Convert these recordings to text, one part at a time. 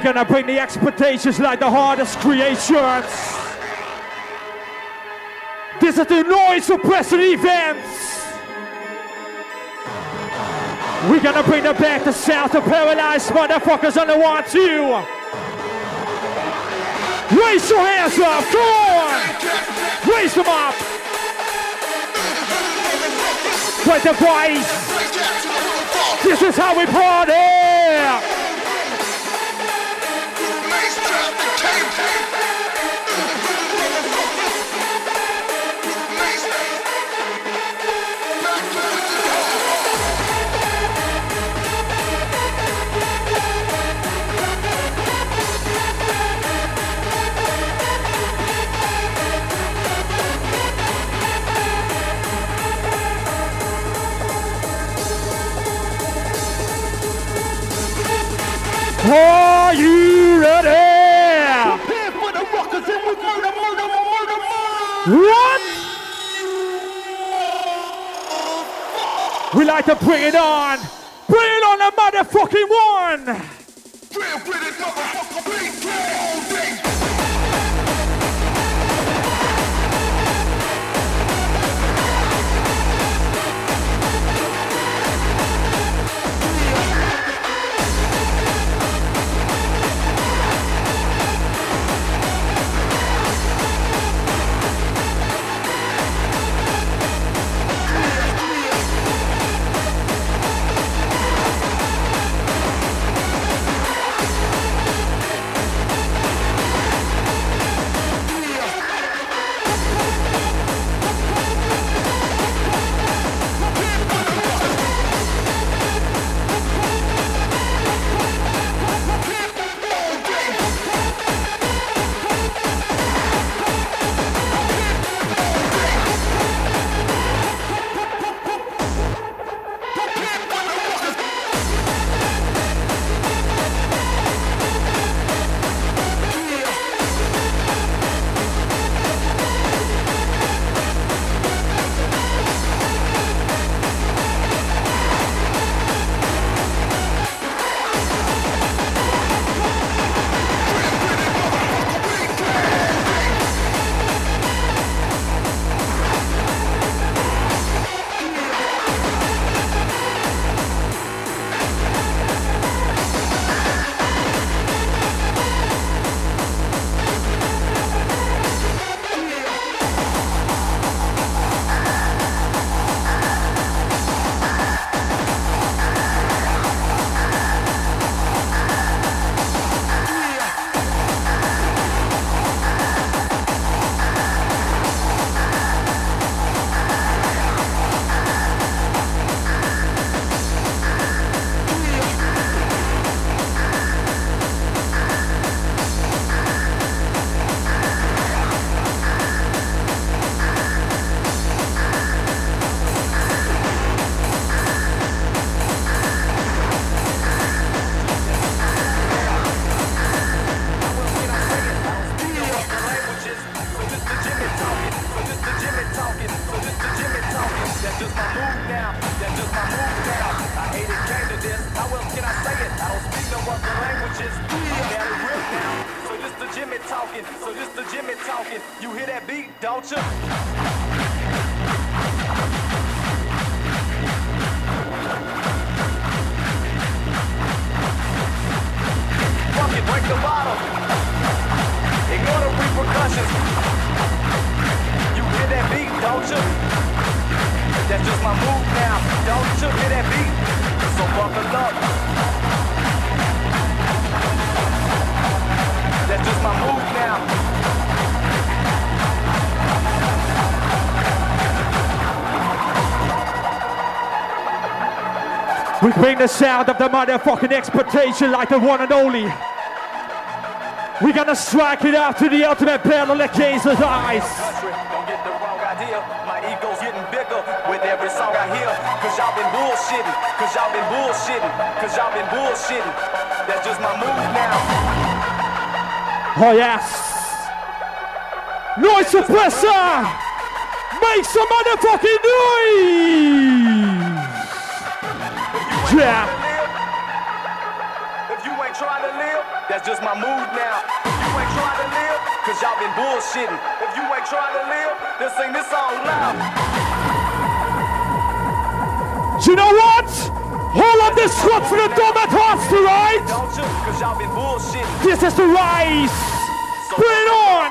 We're gonna bring the expectations like the hardest creations. This is the noise suppressing events. We're gonna bring the back to south to paralyze motherfuckers on the one two. Raise your hands up, come on! Raise them up! With the voice! This is how we party! Are you What? We like to bring it on. Bring it on the motherfucking one. Bring the sound of the motherfucking expectation like the one and only. We're gonna strike it out to the ultimate battle like Jesus eyes. Don't get the wrong idea. My ego's getting bigger with every song I hear. Cause y'all been bullshitting. Cause y'all been bullshitting. Cause y'all been bullshitting. That's just my move now. Oh yes. Noize Suppressor! Make some motherfucking noise! Yeah. If you ain't trying to live, that's just my move now. If you ain't trying to live, cause y'all been bullshitting. If you ain't trying to live, then sing this song loud. Do you know what? All of this squad for the dumb at hearts tonight. Don't you? Cause y'all been bullshitting. This is the rise. Bring it on.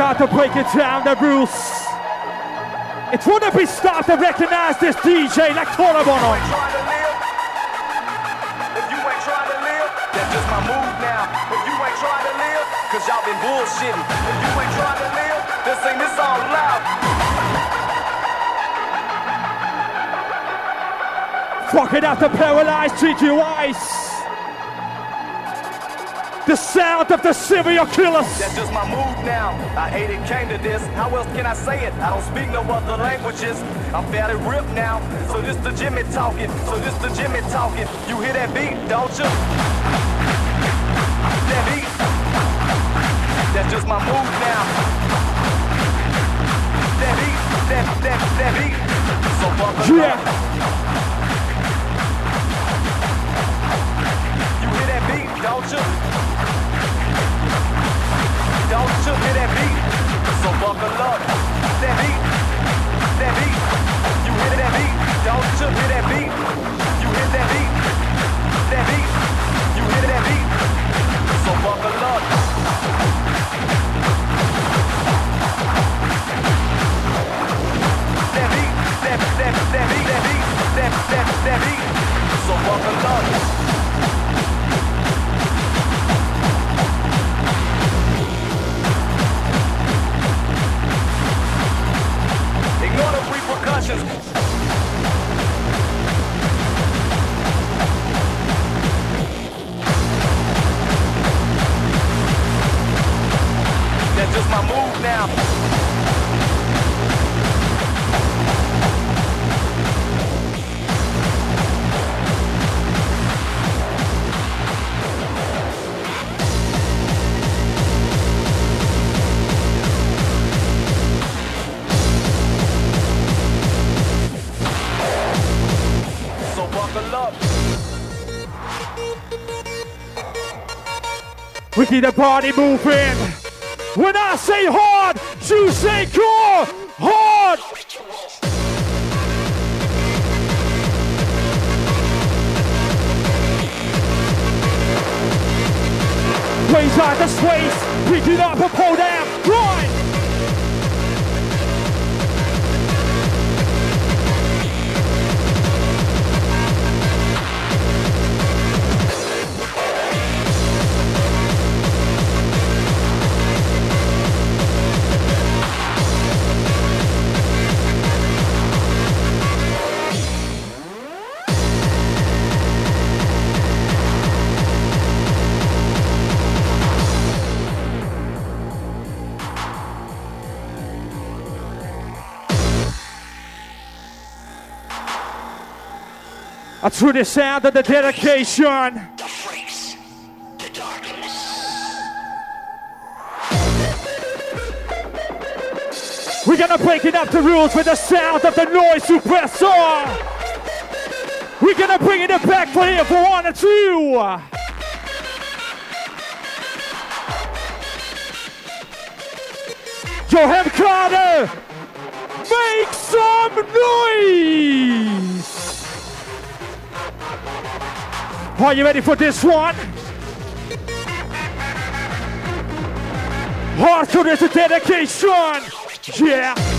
About to break it down, the rules. It's wanna be start to recognize this DJ like ain't to live, if you ain't trying to live, that's just my move now. If you ain't trying to live, cause y'all been bullshitting. If you ain't trying to live, then sing this song loud. Fuck it out the paralyzed TGYs. The sound of the serial killers. That's just my move now. I hate it came to this. How else can I say it? I don't speak no other languages. I'm fairly ripped now. So this the Jimmy talking. So this the Jimmy talking. You hear that beat, don't you? That beat. That's just my move now. That beat. That that that beat. So buckle Yeah. up. You hear that beat. Don't you hear that beat? So buckle up. That beat, that beat. You hear that beat? Don't you hear that beat? You hear that beat? That beat. You hear that beat? So buckle up. That beat, that that that beat, that beat, that that that beat. So buckle up. We keep the party moving. When I say hard, you say core. Hard. Out the space. Pick it up and to the sound of the dedication. The freaks, the darkness. We're gonna break it up the rules with the sound of the Noize Suppressor. We're gonna bring it back for here for one and two. Johan Carter, make some noise. Are you ready for this one? Hardcore is a dedication. Yeah.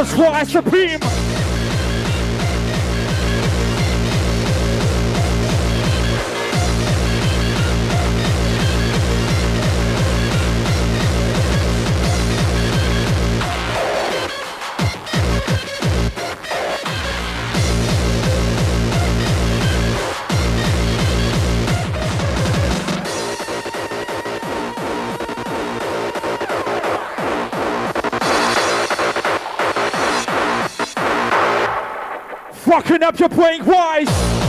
Jesus Christ Supreme. Fucking up your playing wise.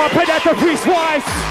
can't put that to Priest Wise.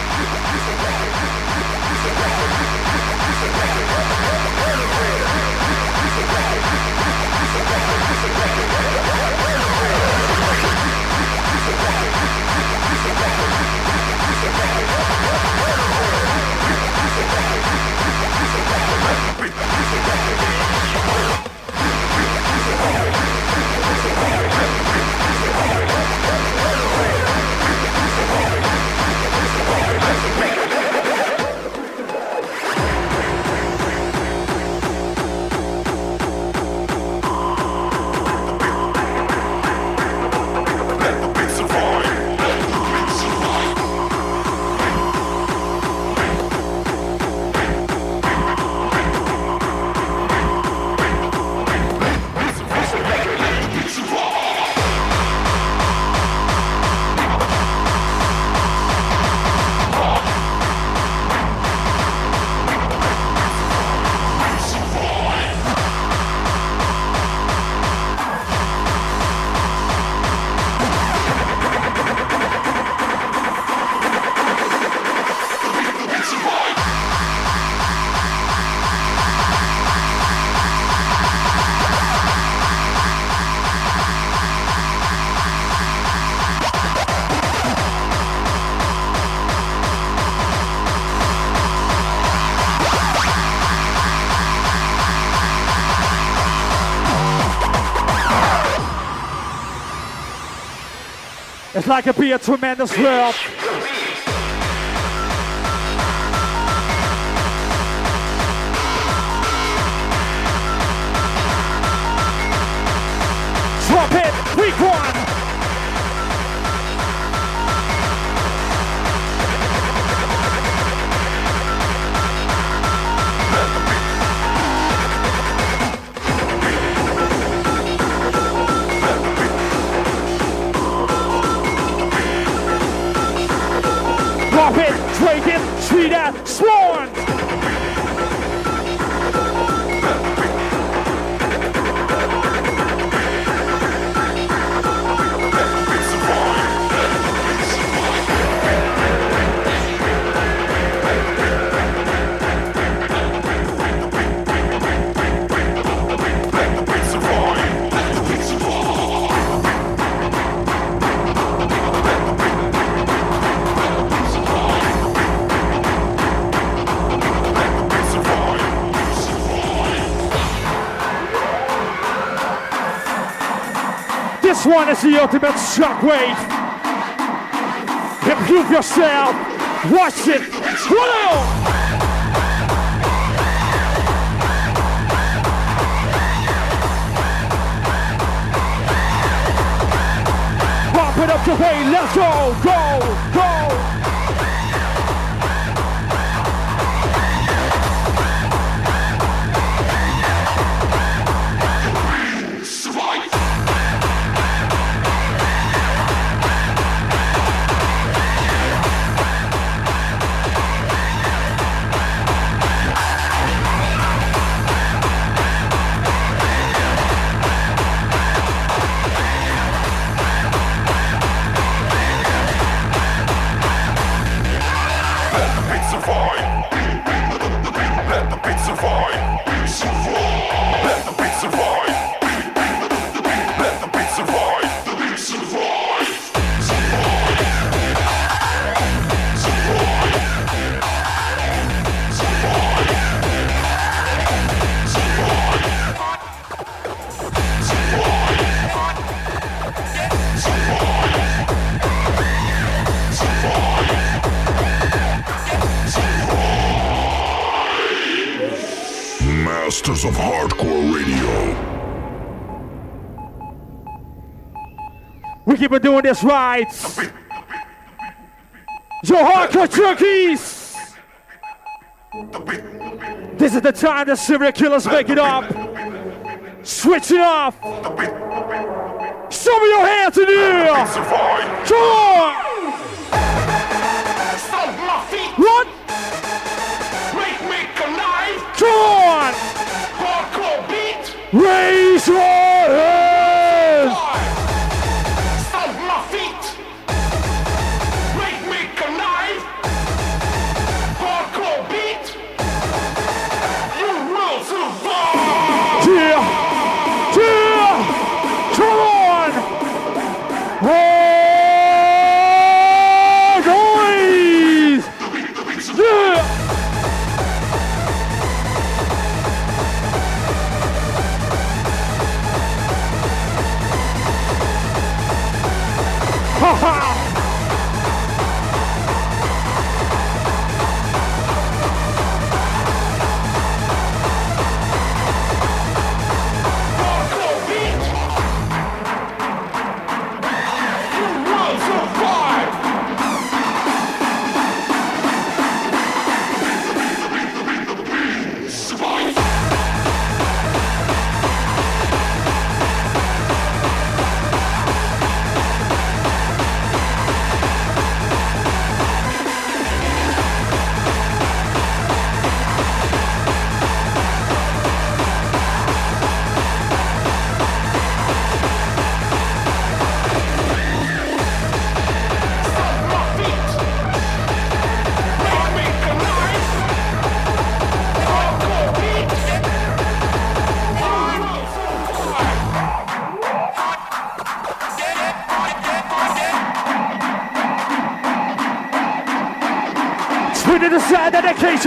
It's like a be a tremendous love. This one is the ultimate shockwave. Improve yourself. Watch it. Whoa! Pump it up the way. Let's go, go, go. We keep on doing this right. Your hardcore junkies. This is the time the serial killers make it up. Switch it off. Show me your hands in the air. Survive. Come on. Stomp my feet. What? Make me connive. Come on. Hardcore beat. Raise your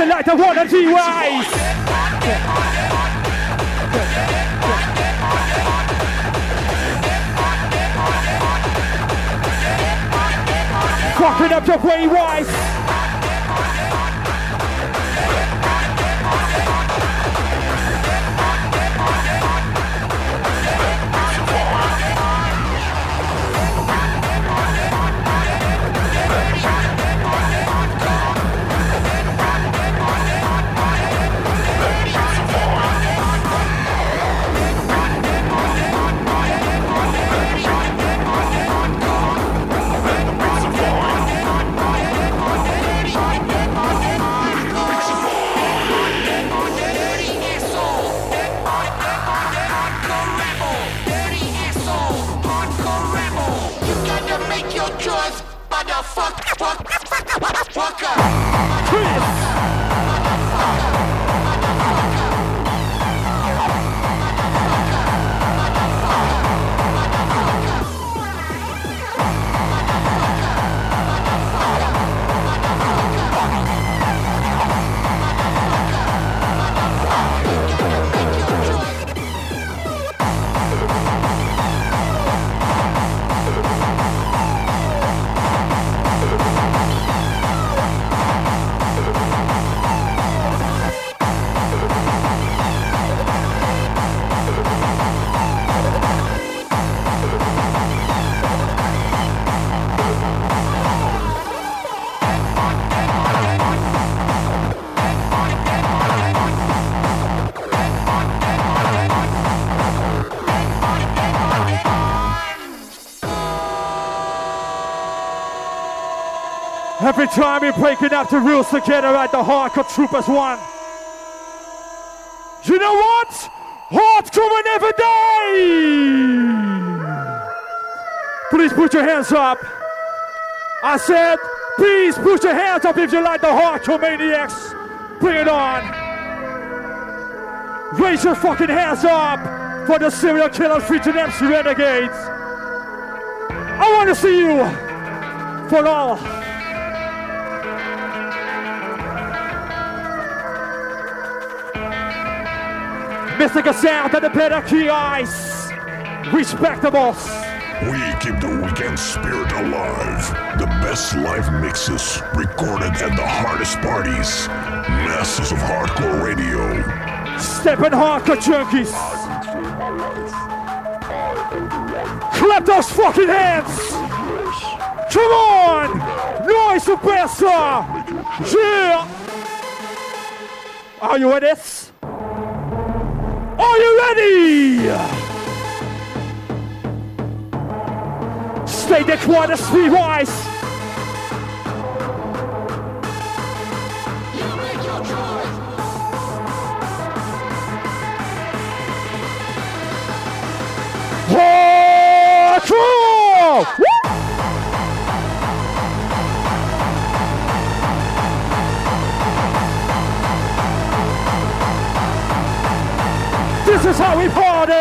you like to want a G-Wise? Cracking up your way wise. fuck, fuck. Every time we're breaking up the rules together at the Hardcore Troopers one. You know what? Hardcore never die! Please put your hands up. I said, please put your hands up if you like the Hardcore Maniacs. Bring it on. Raise your fucking hands up for the serial killer featuring MC Renegades. I want to see you for all. Sound and the better key eyes. Respectables. We keep the weekend spirit alive. The best live mixes recorded at the hardest parties. Masters of Hardcore Radio. Stepping hardcore junkies. Clap those fucking hands. Come on. Noize Suppressor. Yeah. Are you with ready? Are you ready? Stay the quarter speed wise. Hardcore! Is how we party!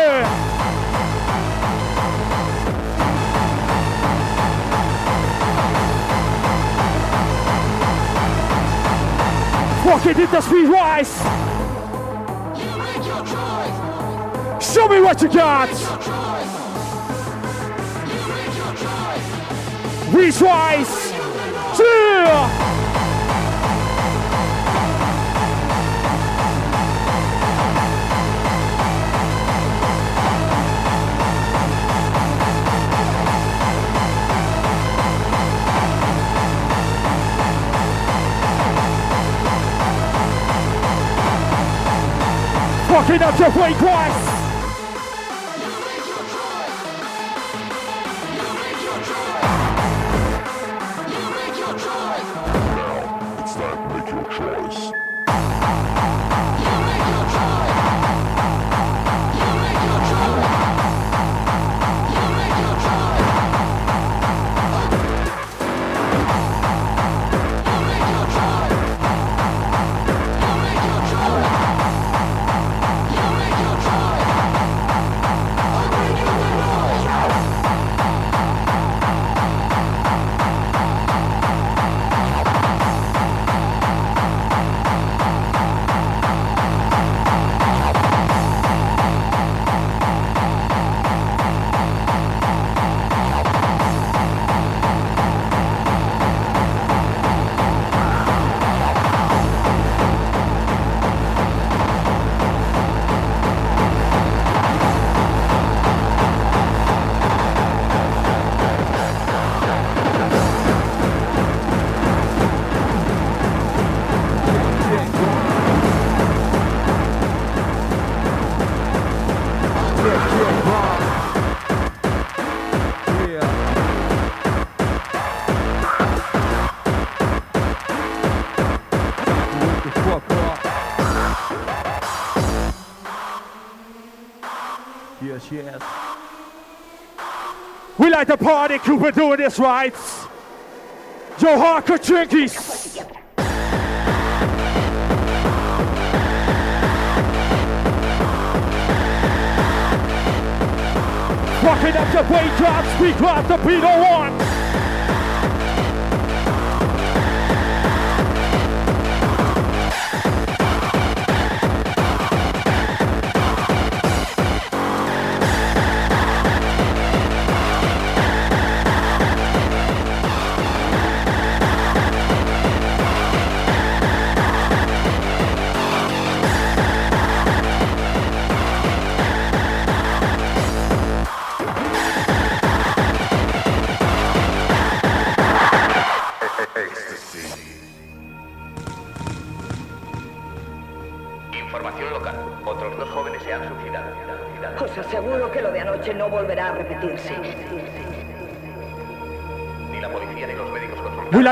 Fucking hit the speed rise! Show me what you got! Reach rise! Up your weight twice! Party, Cooper doing this right. Yo, hardcore junkies. Rocking up the weight drops, we got the beat oh, on one.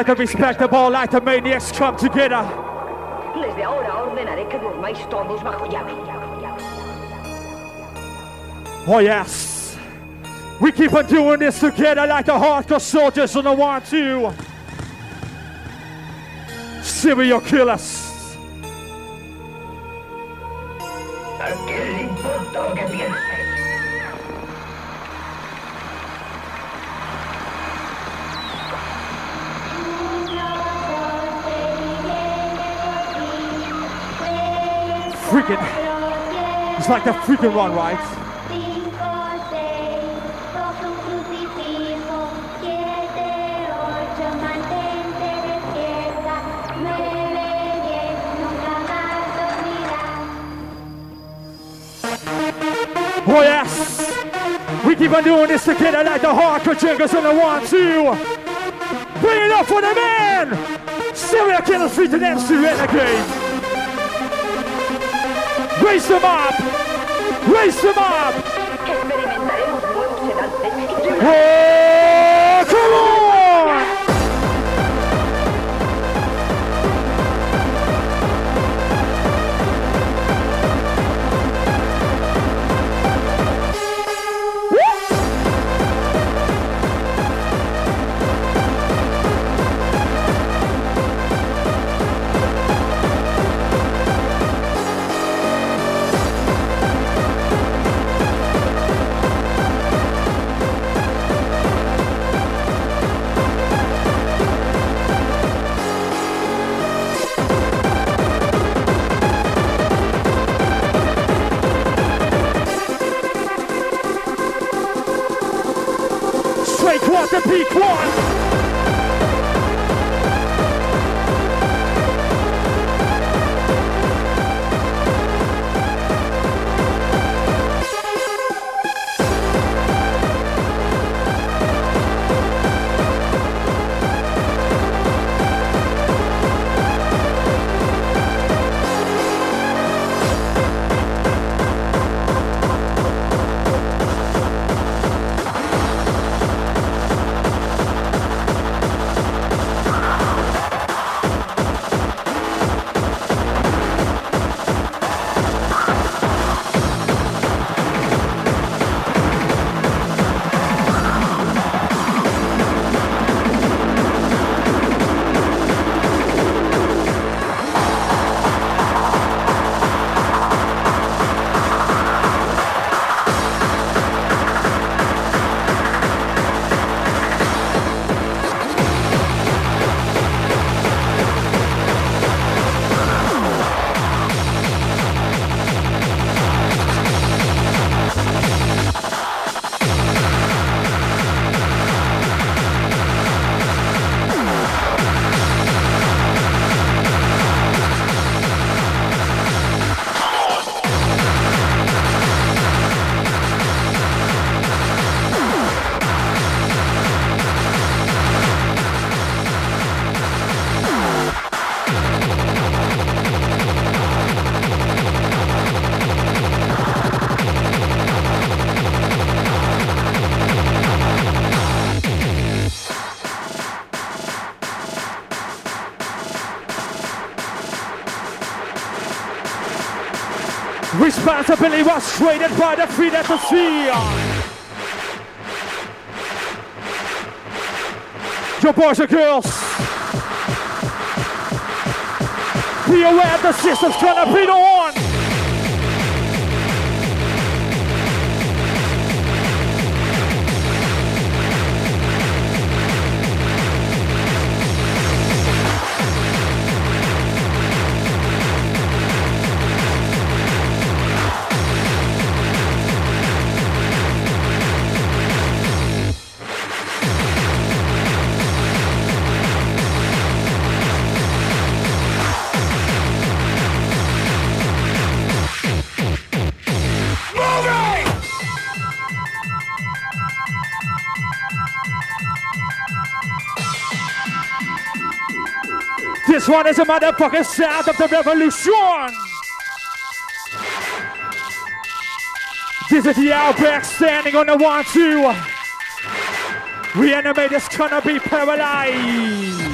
Like to respect the ball like the maniacs come together. Desde ahora ordenaré que durmáis todos bajo llave. Oh yes. We keep on doing this together like the hardcore soldiers on the one two. Serial killers. ¿A quién le importa lo que pienses? Freaking, it's like the freaking run, right? Oh yes! We keep on doing this together like the hardcore jiggers on the one, two. Bring it up for the man! Serial killer street and MC Renegade! Raise them up! Raise them up! Experimentaremos Responsibility was traded by the free see. Your boys and girls. Be aware the system's gonna be the This one is a motherfucking sound of the revolution. This is the outback standing on the one two. Reanimate is gonna be paralyzed.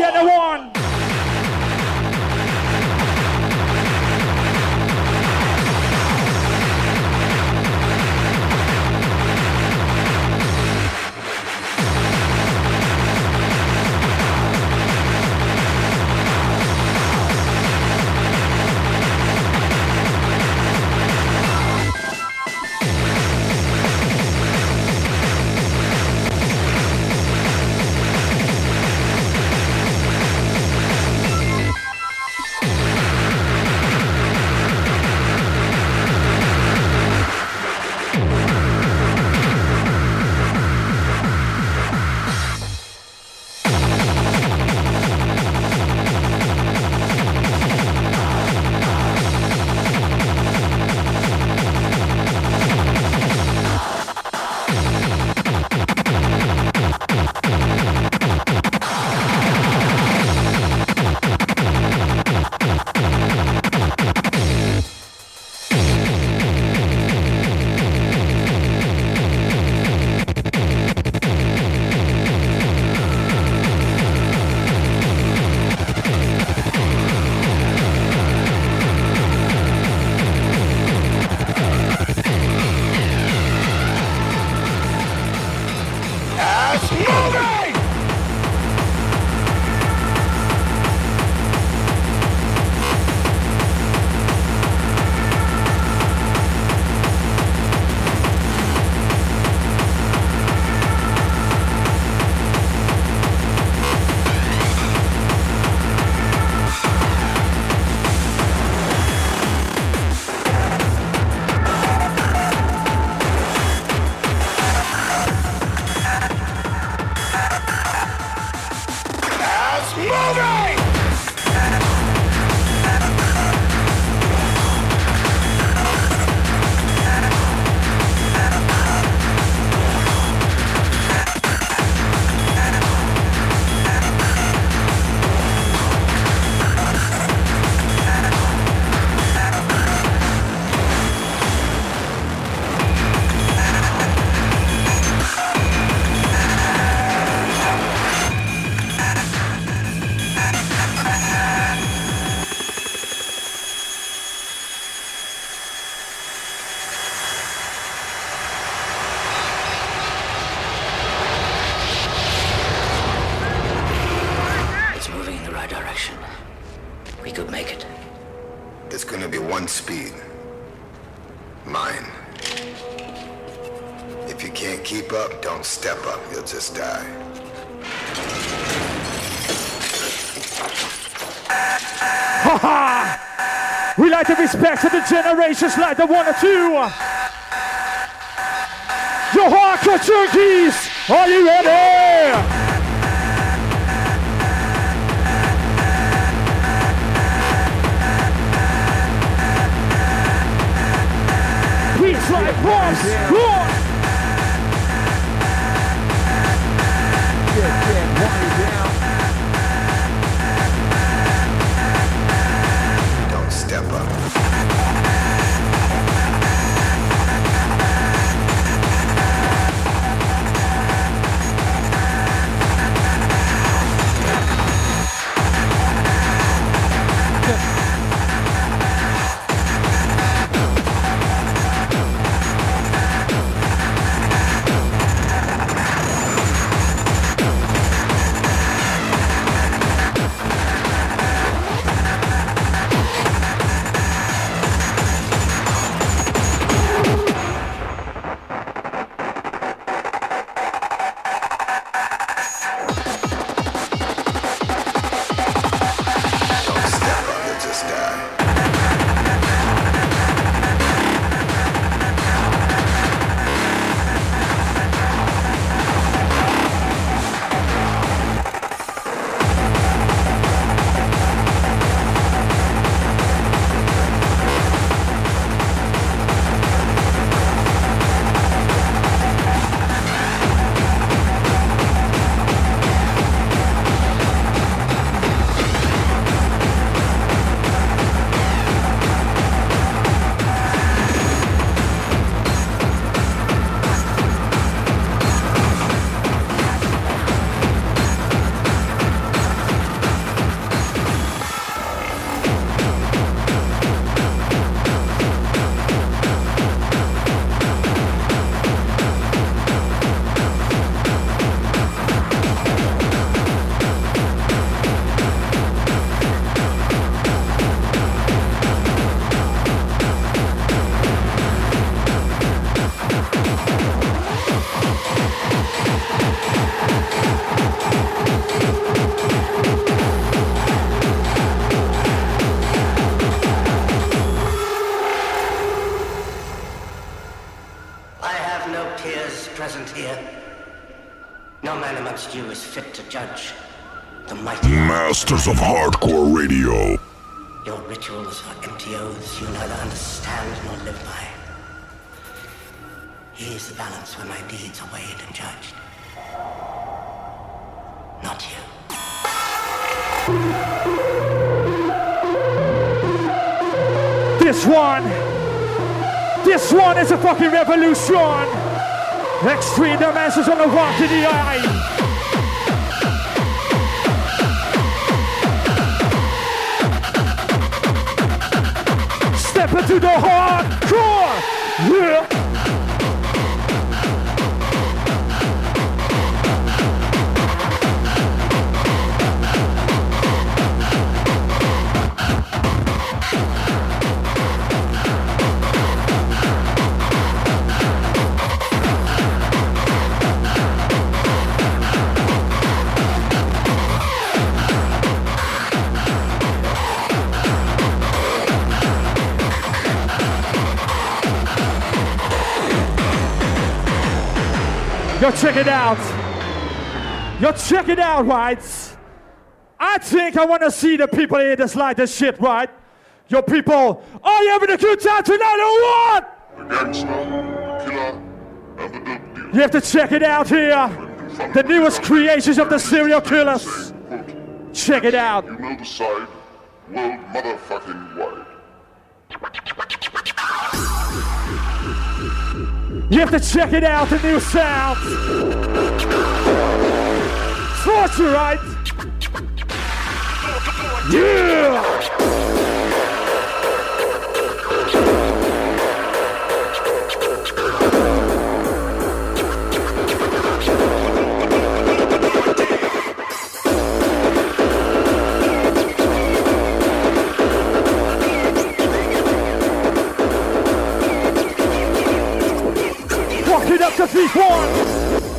Respect generations like the one or two. Your hardcore junkies, are you ready? Masters of Hardcore Radio. Your rituals are empty oaths you neither understand nor live by. Here's the balance where my deeds are weighed and judged. Not you. This one, this one is a fucking revolution. Extreme dimensions on the walk to the eye. Step into the hardcore. Yeah. Yo, check it out. Yo, check it out, right? I think I want to see the people here that's like this shit, right? Yo, people, are you having a good time tonight or what? You have to check it out here. The newest creations of the serial killers. Check it out. you know the side, world motherfucking wide. You have to check it out, the new sound. Torture, right? Yeah! It up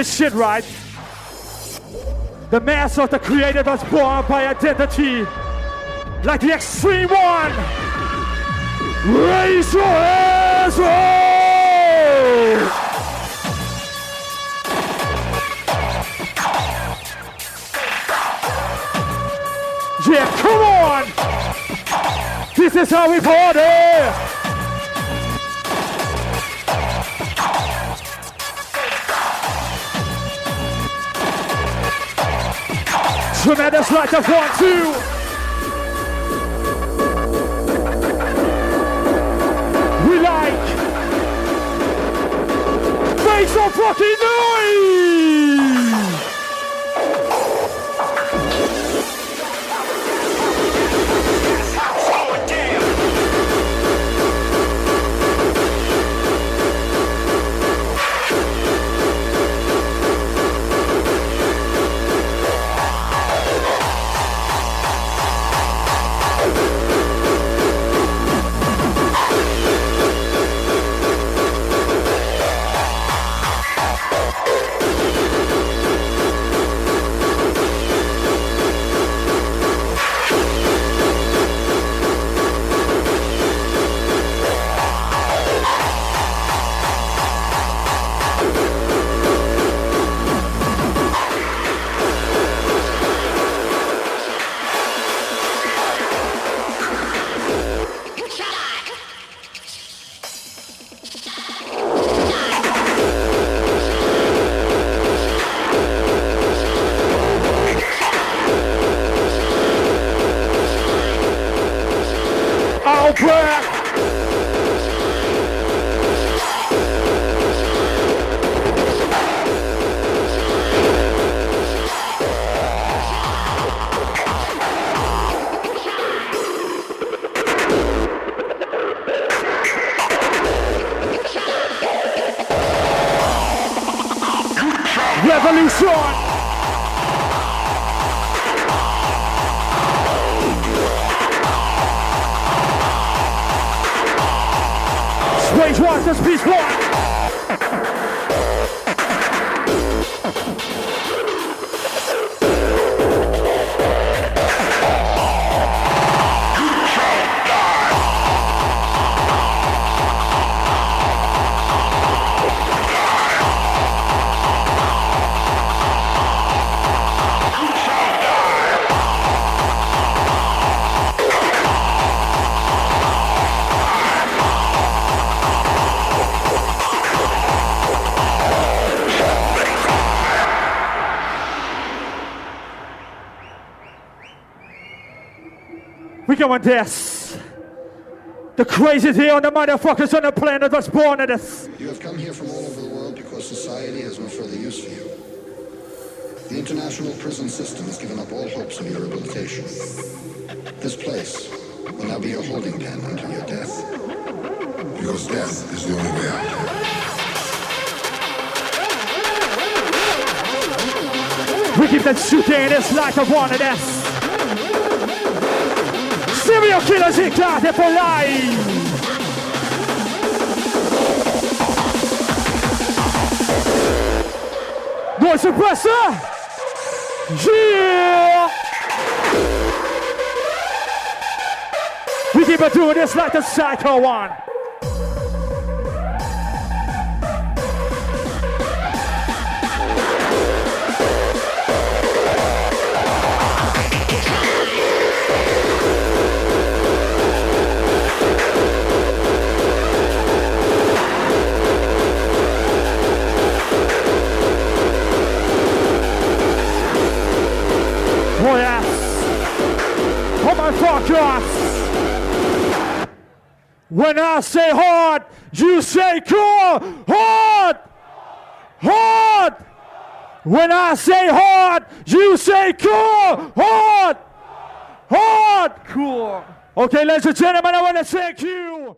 this shit, right? The mass of the creative was born by identity. Like the extreme one. Raise your hands! Yeah, come on! This is how we party! Tremendous like the one, two. We like. Make some fucking noise! We go on this. The crazies here on the motherfuckers on the planet was born of this. You have come here from all over the world because society has no further use for you. The international prison system has given up all hopes of your rehabilitation. This place will now be your holding pen until your death. Because death is the only way out. We keep that shooting this like a one of this. Serial killers in Carter for life. Noize Suppressor. Yeah. We keep on doing this like the psycho one. When I say hard, you say cool. Hard. Hard. When I say hard, you say cool. Hard. Hard. Cool. Okay, ladies and gentlemen, I want to thank you.